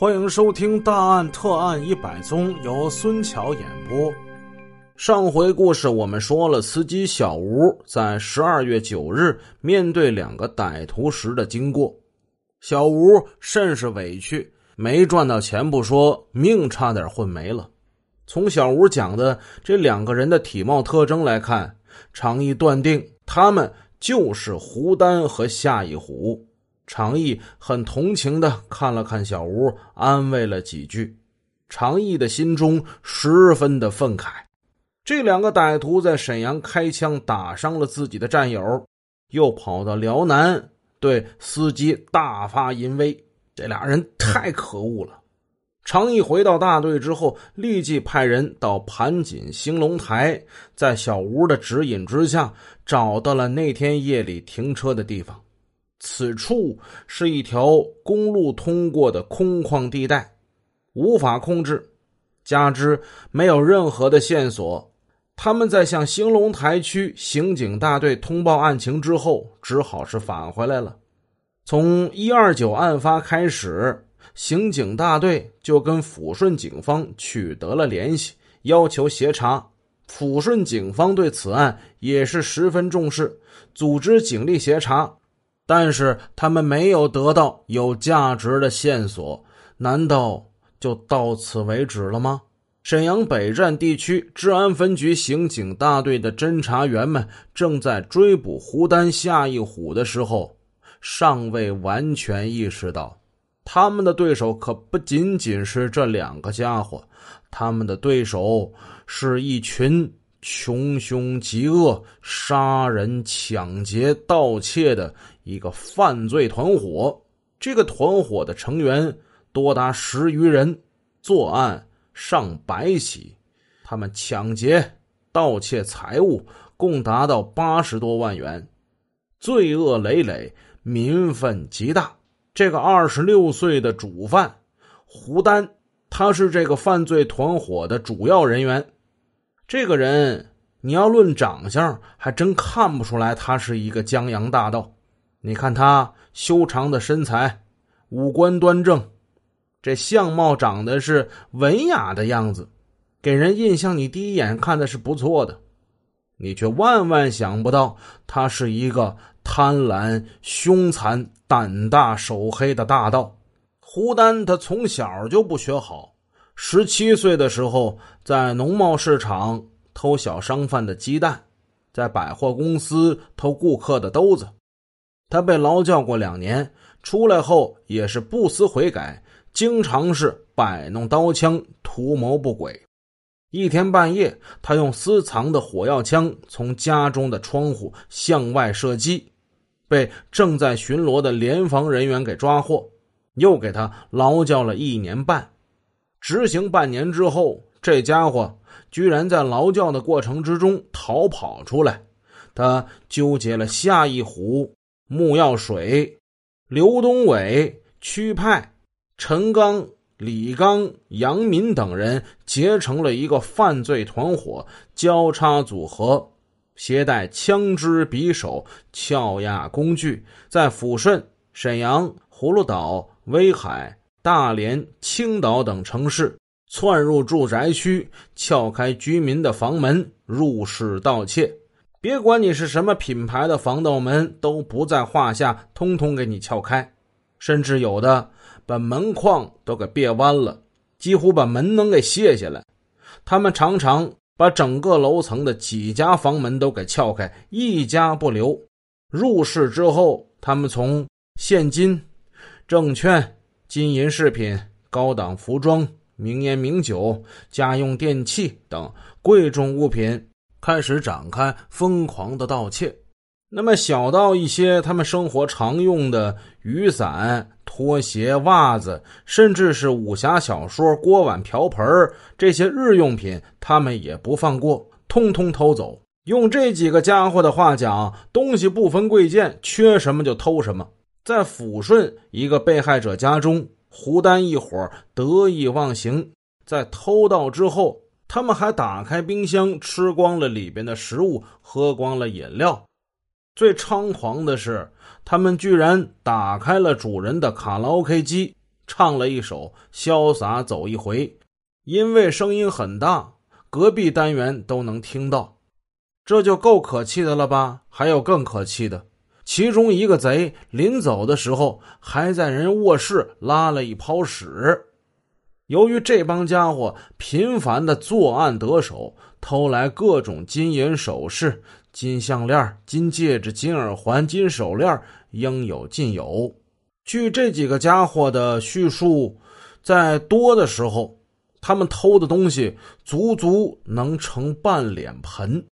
欢迎收听《大案特案一百宗》，由孙桥演播。上回故事我们说了，司机小吴在十二月九日面对两个歹徒时的经过。小吴甚是委屈，没赚到钱不说，命差点混没了。从小吴讲的这两个人的体貌特征来看，常毅断定他们就是胡丹和夏一虎。常毅很同情的看了看小吴，安慰了几句。常毅的心中十分的愤慨。这两个歹徒在沈阳开枪打伤了自己的战友，又跑到辽南对司机大发淫威，这俩人太可恶了。常毅回到大队之后，立即派人到盘锦兴隆台，在小吴的指引之下，找到了那天夜里停车的地方。此处是一条公路通过的空旷地带，无法控制，加之没有任何的线索，他们在向兴隆台区刑警大队通报案情之后，只好是返回来了。从一二九案发开始，刑警大队就跟抚顺警方取得了联系，要求协查。抚顺警方对此案也是十分重视，组织警力协查。但是他们没有得到有价值的线索，难道就到此为止了吗？沈阳北站地区治安分局刑警大队的侦查员们正在追捕胡丹、夏一虎的时候，尚未完全意识到，他们的对手可不仅仅是这两个家伙，他们的对手是一群穷凶极恶、杀人、抢劫、盗窃的。一个犯罪团伙，这个团伙的成员多达十余人，作案上百起，他们抢劫、盗窃财物共达到八十多万元，罪恶累累，民愤极大。这个二十六岁的主犯胡丹，他是这个犯罪团伙的主要人员。这个人，你要论长相，还真看不出来他是一个江洋大盗。你看他修长的身材，五官端正，这相貌长得是文雅的样子，给人印象你第一眼看的是不错的，你却万万想不到他是一个贪婪、凶残、胆大手黑的大盗。胡丹他从小就不学好，十七岁的时候在农贸市场偷小商贩的鸡蛋，在百货公司偷顾客的兜子。他被劳教过两年，出来后也是不思悔改，经常是摆弄刀枪，图谋不轨。一天半夜，他用私藏的火药枪从家中的窗户向外射击，被正在巡逻的联防人员给抓获，又给他劳教了一年半。执行半年之后，这家伙居然在劳教的过程之中逃跑出来。他纠结了夏一虎。木耀水、刘东伟、屈派、陈刚、李刚、杨民等人结成了一个犯罪团伙，交叉组合，携带枪支、匕首、撬压工具，在抚顺、沈阳、葫芦岛、威海、大连、青岛等城市窜入住宅区，撬开居民的房门，入室盗窃。别管你是什么品牌的防盗门都不在话下，通通给你撬开，甚至有的把门框都给别弯了，几乎把门能给卸下来。他们常常把整个楼层的几家房门都给撬开，一家不留。入室之后，他们从现金、证券、金银饰品、高档服装、名烟名酒、家用电器等贵重物品。开始展开疯狂的盗窃，那么小到一些他们生活常用的雨伞、拖鞋、袜子，甚至是武侠小说锅碗瓢盆这些日用品，他们也不放过，通通偷走。用这几个家伙的话讲，东西不分贵贱，缺什么就偷什么。在抚顺一个被害者家中，胡丹一伙得意忘形，在偷盗之后。他们还打开冰箱，吃光了里边的食物，喝光了饮料。最猖狂的是，他们居然打开了主人的卡拉 OK 机，唱了一首《潇洒走一回》，因为声音很大，隔壁单元都能听到。这就够可气的了吧？还有更可气的，其中一个贼临走的时候，还在人卧室拉了一泡屎。由于这帮家伙频繁的作案得手，偷来各种金银首饰、金项链、金戒指、金耳环、金手链，应有尽有。据这几个家伙的叙述，在多的时候，他们偷的东西足足能盛半脸盆。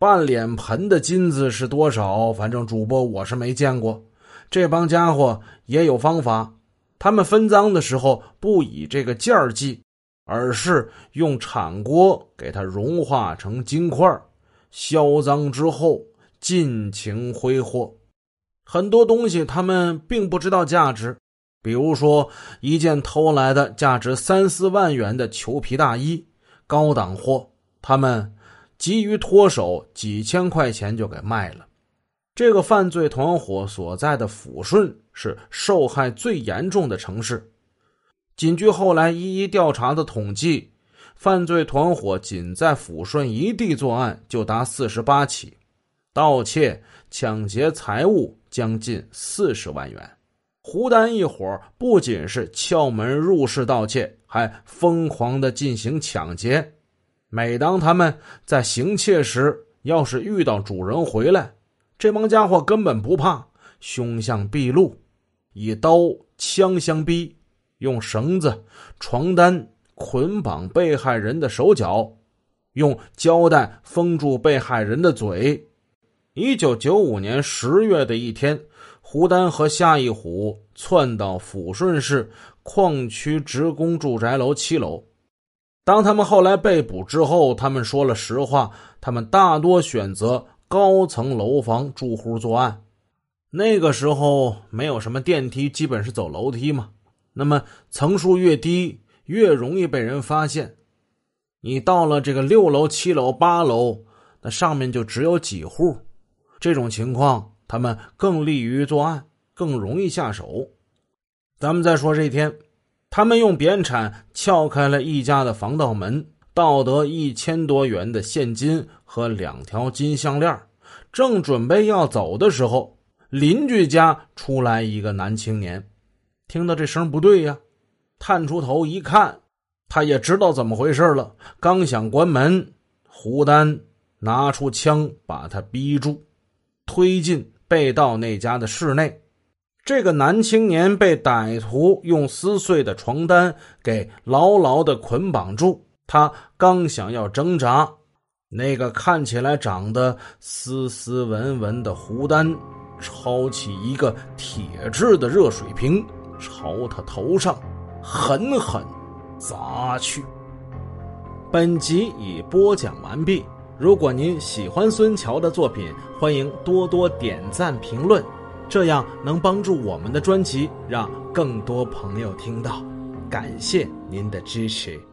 半脸盆的金子是多少？反正主播我是没见过。这帮家伙也有方法，他们分赃的时候不以这个件儿计，而是用铲锅给它融化成金块，销赃之后尽情挥霍。很多东西他们并不知道价值，比如说一件偷来的价值三四万元的裘皮大衣，高档货，他们。急于脱手，几千块钱就给卖了。这个犯罪团伙所在的抚顺是受害最严重的城市。仅据后来一一调查的统计，犯罪团伙仅在抚顺一地作案就达四十八起，盗窃、抢劫财物将近四十万元。胡丹一伙不仅是撬门入室盗窃，还疯狂的进行抢劫。每当他们在行窃时，要是遇到主人回来，这帮家伙根本不怕，凶相毕露，以刀枪相逼，用绳子、床单捆绑被害人的手脚，用胶带封住被害人的嘴。一九九五年十月的一天，胡丹和夏一虎窜到抚顺市矿区职工住宅楼七楼。当他们后来被捕之后，他们说了实话，他们大多选择高层楼房住户作案。那个时候没有什么电梯，基本是走楼梯嘛。那么层数越低，越容易被人发现。你到了这个六楼、七楼、八楼，那上面就只有几户，这种情况他们更利于作案，更容易下手。咱们再说这一天。他们用扁铲撬开了一家的防盗门，盗得一千多元的现金和两条金项链。正准备要走的时候，邻居家出来一个男青年，听到这声不对呀，探出头一看，他也知道怎么回事了。刚想关门，胡丹拿出枪把他逼住，推进被盗那家的室内。这个男青年被歹徒用撕碎的床单给牢牢的捆绑住，他刚想要挣扎，那个看起来长得斯斯文文的胡丹抄起一个铁质的热水瓶，朝他头上狠狠砸去。本集已播讲完毕，如果您喜欢孙桥的作品，欢迎多多点赞评论。这样能帮助我们的专辑让更多朋友听到，感谢您的支持。